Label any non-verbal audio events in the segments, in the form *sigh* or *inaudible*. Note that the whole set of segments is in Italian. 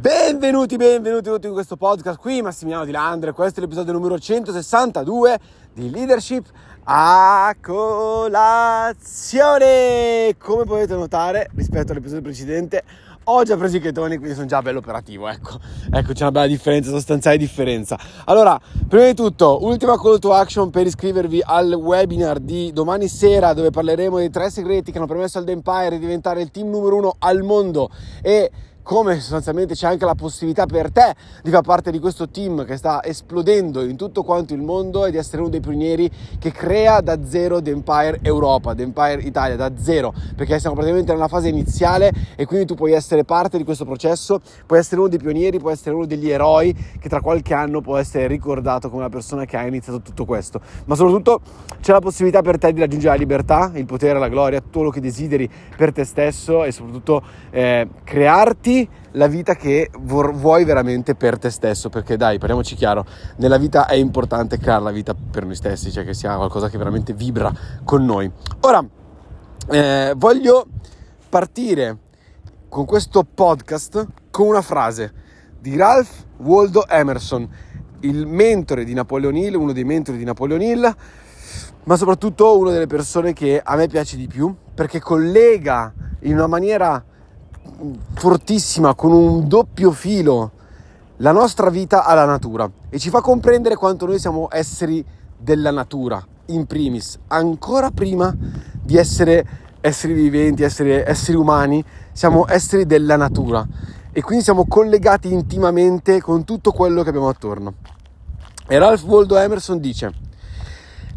Benvenuti, benvenuti tutti in questo podcast qui, Massimiliano Di Landre, questo è l'episodio numero 162 di Leadership a colazione. Come potete notare rispetto all'episodio precedente, ho già preso i chetoni, quindi sono già bello operativo, ecco. Ecco, c'è una bella differenza, sostanziale differenza. Allora, prima di tutto, ultima call to action per iscrivervi al webinar di domani sera, dove parleremo dei tre segreti che hanno permesso al The Empire di diventare il team numero uno al mondo e come sostanzialmente c'è anche la possibilità per te di far parte di questo team che sta esplodendo in tutto quanto il mondo e di essere uno dei pionieri che crea da zero The Empire Europa, The Empire Italia, da zero, perché siamo praticamente nella fase iniziale e quindi tu puoi essere parte di questo processo, puoi essere uno dei pionieri, puoi essere uno degli eroi che tra qualche anno può essere ricordato come la persona che ha iniziato tutto questo. Ma soprattutto c'è la possibilità per te di raggiungere la libertà, il potere, la gloria, tutto quello che desideri per te stesso e soprattutto eh, crearti la vita che vuoi veramente per te stesso, perché dai, parliamoci chiaro, nella vita è importante creare la vita per noi stessi, cioè che sia qualcosa che veramente vibra con noi. Ora, eh, voglio partire con questo podcast con una frase di Ralph Waldo Emerson, il mentore di Napoleon Hill, uno dei mentori di Napoleon Hill, ma soprattutto una delle persone che a me piace di più perché collega in una maniera fortissima, con un doppio filo, la nostra vita alla natura. E ci fa comprendere quanto noi siamo esseri della natura, in primis, ancora prima di essere esseri viventi, essere esseri umani, siamo esseri della natura. E quindi siamo collegati intimamente con tutto quello che abbiamo attorno. E Ralph Waldo Emerson dice,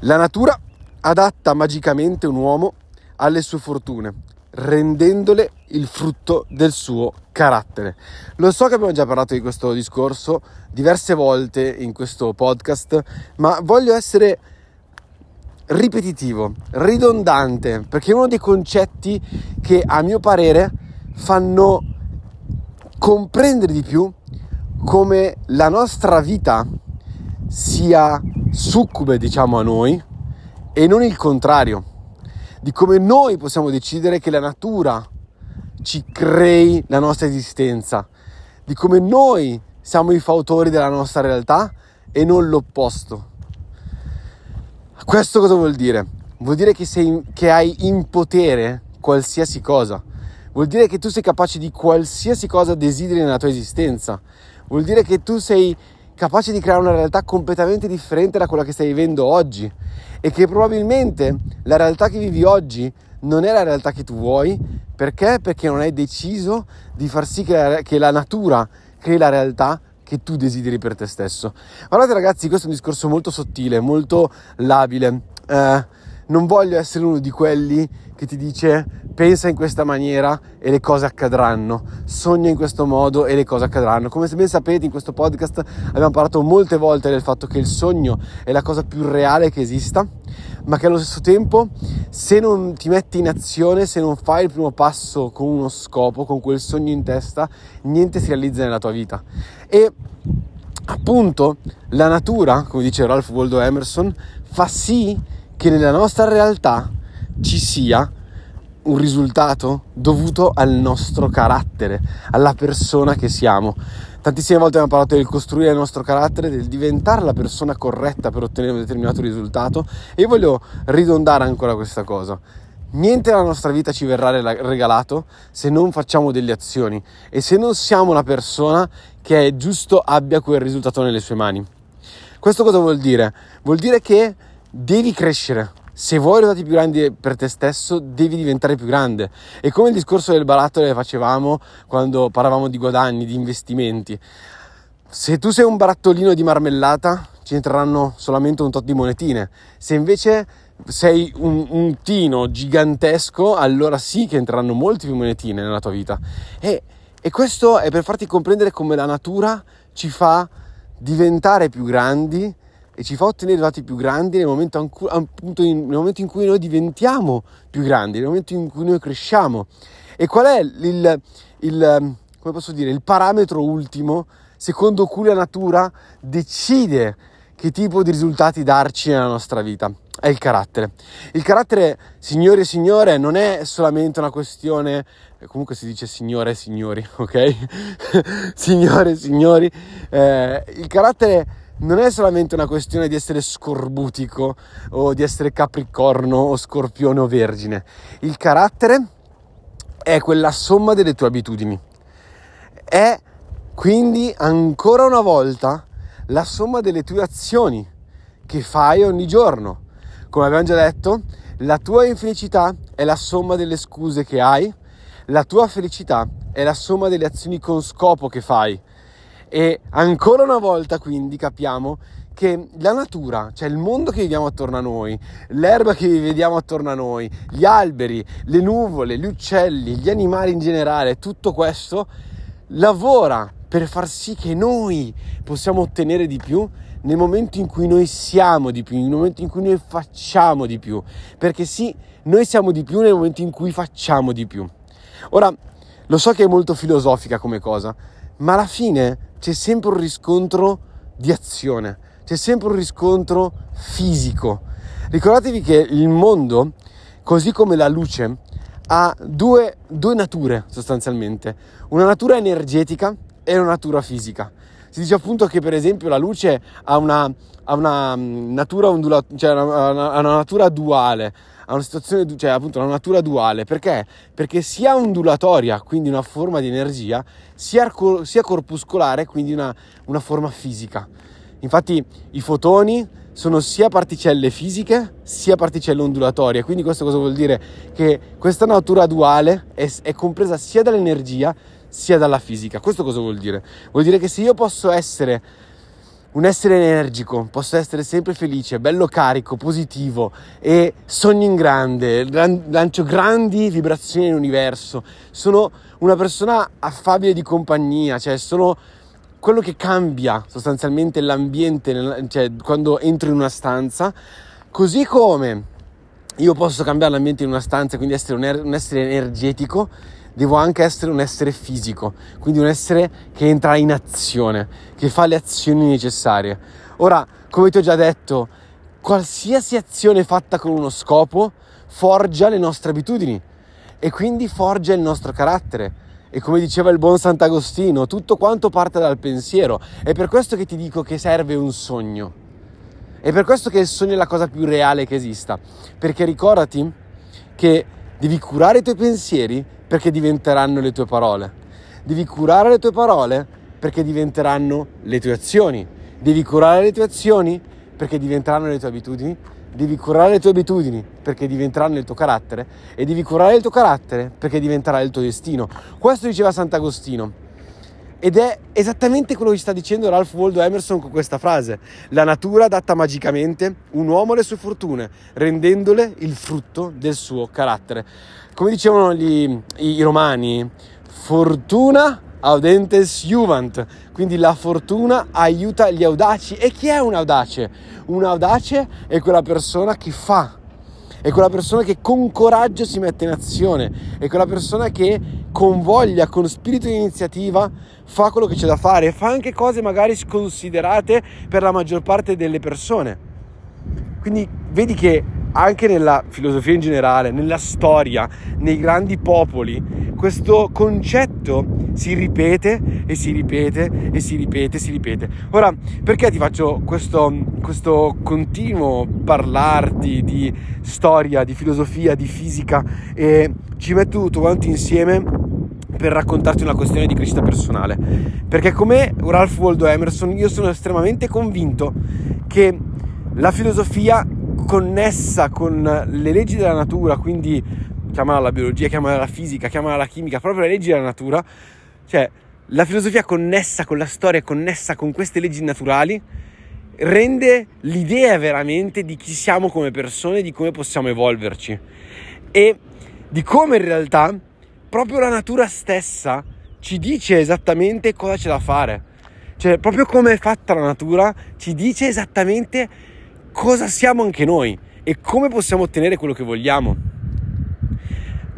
la natura adatta magicamente un uomo alle sue fortune, rendendole il frutto del suo carattere. Lo so che abbiamo già parlato di questo discorso diverse volte in questo podcast, ma voglio essere ripetitivo, ridondante, perché è uno dei concetti che a mio parere fanno comprendere di più come la nostra vita sia succube, diciamo, a noi e non il contrario di come noi possiamo decidere che la natura ci crei la nostra esistenza, di come noi siamo i fautori della nostra realtà e non l'opposto. Questo cosa vuol dire? Vuol dire che, sei, che hai in potere qualsiasi cosa. Vuol dire che tu sei capace di qualsiasi cosa desideri nella tua esistenza. Vuol dire che tu sei capace di creare una realtà completamente differente da quella che stai vivendo oggi e che probabilmente la realtà che vivi oggi non è la realtà che tu vuoi perché? Perché non hai deciso di far sì che la, che la natura crei la realtà che tu desideri per te stesso. Guardate ragazzi, questo è un discorso molto sottile, molto labile. Eh, non voglio essere uno di quelli che ti dice pensa in questa maniera e le cose accadranno, sogna in questo modo e le cose accadranno. Come ben sapete in questo podcast abbiamo parlato molte volte del fatto che il sogno è la cosa più reale che esista, ma che allo stesso tempo se non ti metti in azione, se non fai il primo passo con uno scopo, con quel sogno in testa, niente si realizza nella tua vita. E appunto la natura, come dice Ralph Waldo Emerson, fa sì che nella nostra realtà ci sia un risultato dovuto al nostro carattere, alla persona che siamo. Tantissime volte abbiamo parlato del costruire il nostro carattere, del diventare la persona corretta per ottenere un determinato risultato e io voglio ridondare ancora questa cosa. Niente nella nostra vita ci verrà regalato se non facciamo delle azioni e se non siamo una persona che è giusto abbia quel risultato nelle sue mani. Questo cosa vuol dire? Vuol dire che devi crescere. Se vuoi risultati più grandi per te stesso, devi diventare più grande. E come il discorso del barattolo che facevamo quando parlavamo di guadagni, di investimenti. Se tu sei un barattolino di marmellata, ci entreranno solamente un tot di monetine. Se invece sei un, un tino gigantesco, allora sì che entreranno molte più monetine nella tua vita. E, e questo è per farti comprendere come la natura ci fa diventare più grandi e ci fa ottenere risultati più grandi nel momento, appunto, nel momento in cui noi diventiamo più grandi, nel momento in cui noi cresciamo. E qual è il, il, dire, il parametro ultimo secondo cui la natura decide che tipo di risultati darci nella nostra vita. È il carattere. Il carattere, signori e signore, non è solamente una questione, comunque si dice signore e signori, *laughs* ok? signore e signori, eh, il carattere non è solamente una questione di essere scorbutico o di essere capricorno o scorpione o vergine. Il carattere è quella somma delle tue abitudini. È quindi ancora una volta la somma delle tue azioni che fai ogni giorno. Come abbiamo già detto, la tua infelicità è la somma delle scuse che hai, la tua felicità è la somma delle azioni con scopo che fai. E ancora una volta quindi capiamo che la natura, cioè il mondo che viviamo attorno a noi, l'erba che vediamo attorno a noi, gli alberi, le nuvole, gli uccelli, gli animali in generale, tutto questo lavora per far sì che noi possiamo ottenere di più nel momento in cui noi siamo di più, nel momento in cui noi facciamo di più. Perché sì, noi siamo di più nel momento in cui facciamo di più. Ora, lo so che è molto filosofica come cosa, ma alla fine c'è sempre un riscontro di azione, c'è sempre un riscontro fisico. Ricordatevi che il mondo, così come la luce, ha due, due nature sostanzialmente. Una natura energetica e una natura fisica. Si dice appunto che per esempio la luce ha una, ha una mm, natura ondula- cioè una, una, una natura duale, ha una situazione, cioè appunto una natura duale, perché? Perché sia ondulatoria, quindi una forma di energia, sia, sia corpuscolare, quindi una, una forma fisica. Infatti i fotoni sono sia particelle fisiche sia particelle ondulatorie. Quindi questo cosa vuol dire? Che questa natura duale è, è compresa sia dall'energia sia dalla fisica. Questo cosa vuol dire? Vuol dire che se io posso essere un essere energico, posso essere sempre felice, bello carico, positivo e sogno in grande, lancio grandi vibrazioni nell'universo, sono una persona affabile di compagnia, cioè sono quello che cambia sostanzialmente l'ambiente, cioè quando entro in una stanza, così come io posso cambiare l'ambiente in una stanza, quindi essere un, er- un essere energetico, devo anche essere un essere fisico, quindi un essere che entra in azione, che fa le azioni necessarie. Ora, come ti ho già detto, qualsiasi azione fatta con uno scopo forgia le nostre abitudini e quindi forgia il nostro carattere. E come diceva il buon Sant'Agostino, tutto quanto parte dal pensiero. È per questo che ti dico che serve un sogno. È per questo che il sogno è la cosa più reale che esista. Perché ricordati che devi curare i tuoi pensieri perché diventeranno le tue parole. Devi curare le tue parole perché diventeranno le tue azioni. Devi curare le tue azioni perché diventeranno le tue abitudini. Devi curare le tue abitudini perché diventeranno il tuo carattere e devi curare il tuo carattere perché diventerà il tuo destino. Questo diceva Sant'Agostino. Ed è esattamente quello che sta dicendo Ralph Waldo Emerson con questa frase. La natura adatta magicamente un uomo alle sue fortune, rendendole il frutto del suo carattere. Come dicevano gli, i romani, fortuna audentes juvent, quindi la fortuna aiuta gli audaci. E chi è un audace? Un audace è quella persona che fa, è quella persona che con coraggio si mette in azione, è quella persona che con voglia, con spirito di iniziativa fa quello che c'è da fare, fa anche cose magari sconsiderate per la maggior parte delle persone. Quindi vedi che anche nella filosofia in generale, nella storia, nei grandi popoli, questo concetto si ripete e si ripete e si ripete e si ripete. Ora, perché ti faccio questo, questo continuo parlarti di storia, di filosofia, di fisica e ci metto tutto quanto insieme per raccontarti una questione di crescita personale. Perché come Ralph Waldo Emerson io sono estremamente convinto che la filosofia connessa con le leggi della natura, quindi chiamala la biologia, chiamala la fisica, chiamala la chimica, proprio le leggi della natura, cioè la filosofia connessa con la storia, connessa con queste leggi naturali, rende l'idea veramente di chi siamo come persone, di come possiamo evolverci e di come in realtà proprio la natura stessa ci dice esattamente cosa c'è da fare. Cioè, proprio come è fatta la natura, ci dice esattamente cosa siamo anche noi e come possiamo ottenere quello che vogliamo.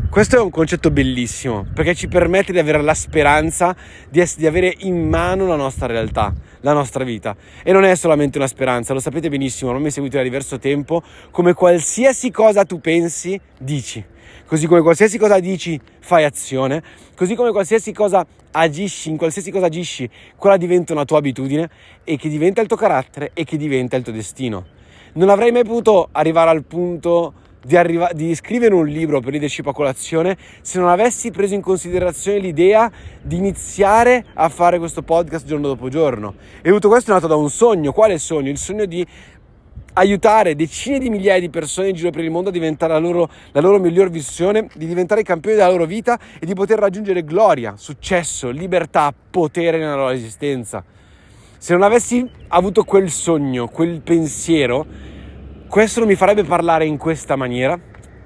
Questo è un concetto bellissimo perché ci permette di avere la speranza di, essere, di, avere in mano la nostra realtà, la nostra vita. E non è solamente una speranza, lo sapete benissimo, non mi seguite da diverso tempo, come qualsiasi cosa tu pensi, dici. Così come qualsiasi cosa dici, fai azione. Così come qualsiasi cosa agisci, in qualsiasi cosa agisci, quella diventa una tua abitudine e che diventa il tuo carattere e che diventa il tuo destino. Non avrei mai potuto arrivare al punto di, arriva- di, scrivere un libro per leadership a colazione se non avessi preso in considerazione l'idea di iniziare a fare questo podcast giorno dopo giorno. E tutto questo è nato da un sogno. Quale sogno? Il sogno di aiutare decine di migliaia di persone in giro per il mondo a diventare la loro, la loro miglior visione, di diventare i campioni della loro vita e di poter raggiungere gloria, successo, libertà, potere nella loro esistenza. Se non avessi avuto quel sogno, quel pensiero, questo non mi farebbe parlare in questa maniera,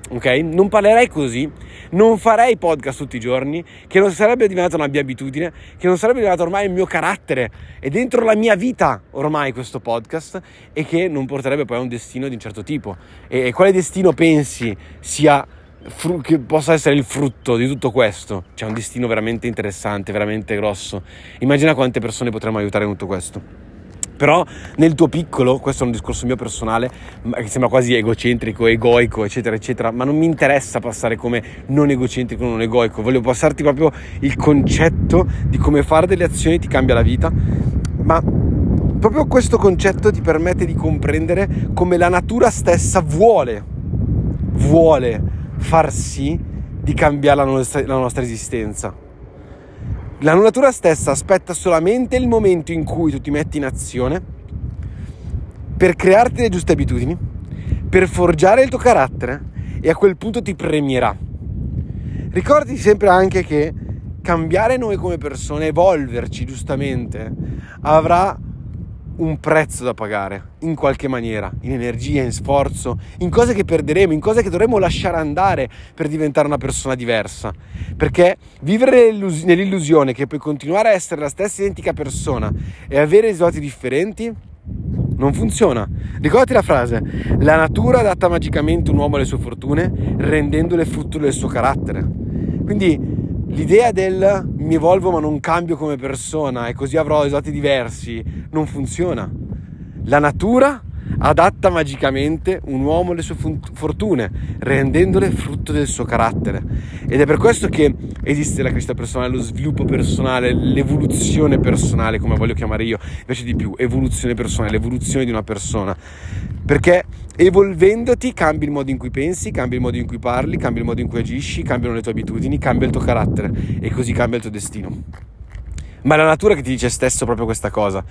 ok? Non parlerei così, non farei podcast tutti i giorni, che non sarebbe diventata una mia abitudine, che non sarebbe diventato ormai il mio carattere e dentro la mia vita ormai questo podcast e che non porterebbe poi a un destino di un certo tipo. E quale destino pensi sia che possa essere il frutto di tutto questo? C'è un destino veramente interessante, veramente grosso. Immagina quante persone potremmo aiutare in tutto questo. Però nel tuo piccolo, questo è un discorso mio personale, che sembra quasi egocentrico, egoico, eccetera, eccetera, ma non mi interessa passare come non egocentrico, non egoico, voglio passarti proprio il concetto di come fare delle azioni ti cambia la vita, ma proprio questo concetto ti permette di comprendere come la natura stessa vuole, vuole far sì di cambiare la nostra, la nostra esistenza la natura stessa aspetta solamente il momento in cui tu ti metti in azione per crearti le giuste abitudini, per forgiare il tuo carattere e a quel punto ti premierà. Ricordati sempre anche che cambiare noi come persone, evolverci giustamente, avrà un prezzo da pagare in qualche maniera, in energia, in sforzo, in cose che perderemo, in cose che dovremo lasciare andare per diventare una persona diversa. Perché vivere nell'illusione che puoi continuare a essere la stessa identica persona e avere risultati differenti non funziona. Ricordati la frase: la natura adatta magicamente un uomo alle sue fortune, rendendole frutto del suo carattere. Quindi l'idea del mi evolvo ma non cambio come persona e così avrò risultati diversi non funziona. La natura adatta magicamente un uomo alle sue fortune, rendendole frutto del suo carattere. Ed è per questo che esiste la crescita personale, lo sviluppo personale, l'evoluzione personale, come voglio chiamare io, invece di più, evoluzione personale, l'evoluzione di una persona. Perché evolvendoti cambi il modo in cui pensi, cambi il modo in cui parli, cambi il modo in cui agisci, cambiano le tue abitudini, cambia il tuo carattere e così cambia il tuo destino. Ma è la natura che ti dice stesso proprio questa cosa.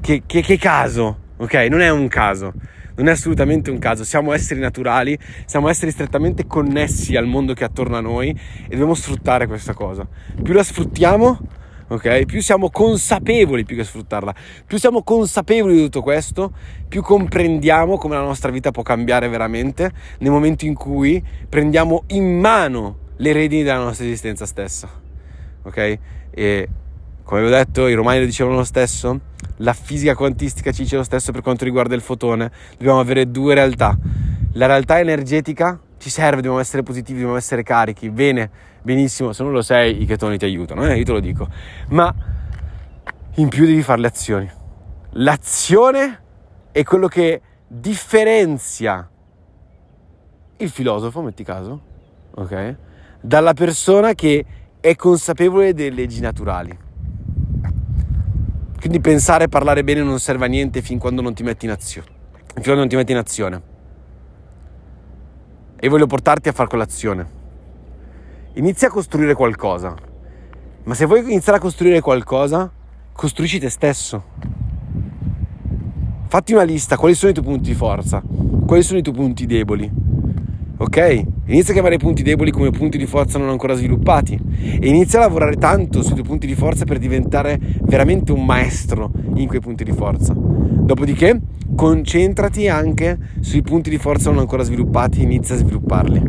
Che, che, che caso, ok? Non è un caso, non è assolutamente un caso. Siamo esseri naturali, siamo esseri strettamente connessi al mondo che è attorno a noi e dobbiamo sfruttare questa cosa. Più la sfruttiamo, ok? Più siamo consapevoli, più che sfruttarla, più siamo consapevoli di tutto questo, più comprendiamo come la nostra vita può cambiare veramente nel momento in cui prendiamo in mano le redini della nostra esistenza stessa, ok? E come vi ho detto, i romani lo dicevano lo stesso, la fisica quantistica ci dice lo stesso per quanto riguarda il fotone, dobbiamo avere due realtà. La realtà energetica ci serve, dobbiamo essere positivi, dobbiamo essere carichi, bene, benissimo, se non lo sei i chetoni ti aiutano, eh? io te lo dico, ma in più devi fare le azioni. L'azione è quello che differenzia il filosofo, metti caso, ok? Dalla persona che è consapevole delle leggi naturali. Quindi pensare e parlare bene non serve a niente fin quando non ti metti in azione. Fin quando non ti metti in azione. E voglio portarti a fare quell'azione. Inizia a costruire qualcosa. Ma se vuoi iniziare a costruire qualcosa, costruisci te stesso. Fatti una lista, quali sono i tuoi punti di forza, quali sono i tuoi punti deboli. Ok? Inizia a chiamare i punti deboli come punti di forza non ancora sviluppati e inizia a lavorare tanto sui tuoi punti di forza per diventare veramente un maestro in quei punti di forza. Dopodiché concentrati anche sui punti di forza non ancora sviluppati e inizia a svilupparli.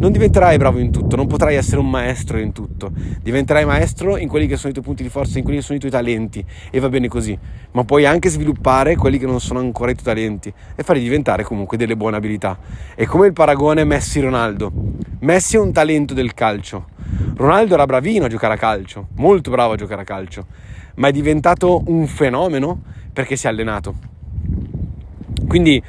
Non diventerai bravo in tutto, non potrai essere un maestro in tutto, diventerai maestro in quelli che sono i tuoi punti di forza, in quelli che sono i tuoi talenti e va bene così, ma puoi anche sviluppare quelli che non sono ancora i tuoi talenti e farli diventare comunque delle buone abilità. È come il paragone Messi-Ronaldo. Messi è un talento del calcio, Ronaldo era bravino a giocare a calcio, molto bravo a giocare a calcio, ma è diventato un fenomeno perché si è allenato. Quindi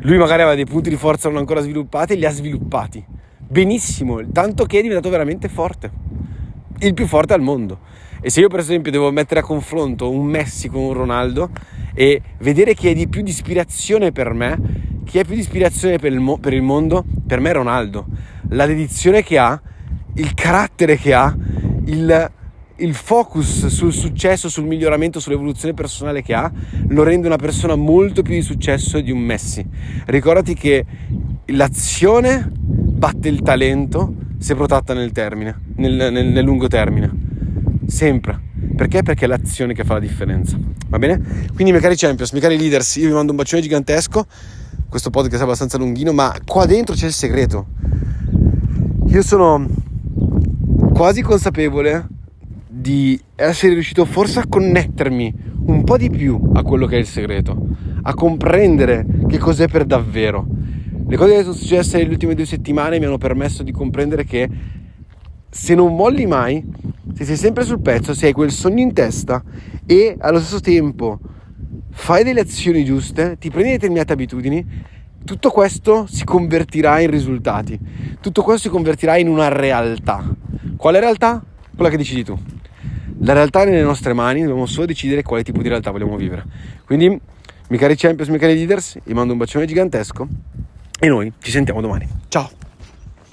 lui magari aveva dei punti di forza non ancora sviluppati e li ha sviluppati benissimo, tanto che è diventato veramente forte, il più forte al mondo. E se io per esempio devo mettere a confronto un Messi con un Ronaldo e vedere chi è di più di ispirazione per me, chi è più di ispirazione per il, mo- per il mondo, per me è Ronaldo. La dedizione che ha, il carattere che ha, il, il focus sul successo, sul miglioramento, sull'evoluzione personale che ha, lo rende una persona molto più di successo di un Messi. Ricordati che l'azione batte il talento se protratta nel termine, nel, nel, nel lungo termine. Sempre. Perché? Perché è l'azione che fa la differenza. Va bene? Quindi, miei cari champions, miei cari leaders, io vi mando un bacione gigantesco. Questo podcast è abbastanza lunghino, ma qua dentro c'è il segreto. Io sono quasi consapevole di essere riuscito forse a connettermi un po' di più a quello che è il segreto, a comprendere che cos'è per davvero. Le cose che sono successe nelle ultime due settimane mi hanno permesso di comprendere che se non molli mai, se sei sempre sul pezzo, se hai quel sogno in testa e allo stesso tempo fai delle azioni giuste, ti prendi determinate abitudini, tutto questo si convertirà in risultati, tutto questo si convertirà in una realtà. Quale realtà? Quella che decidi tu. La realtà è nelle nostre mani, dobbiamo solo decidere quale tipo di realtà vogliamo vivere. Quindi, miei cari champions, miei cari leaders, vi mando un bacione gigantesco e noi ci sentiamo domani. Ciao!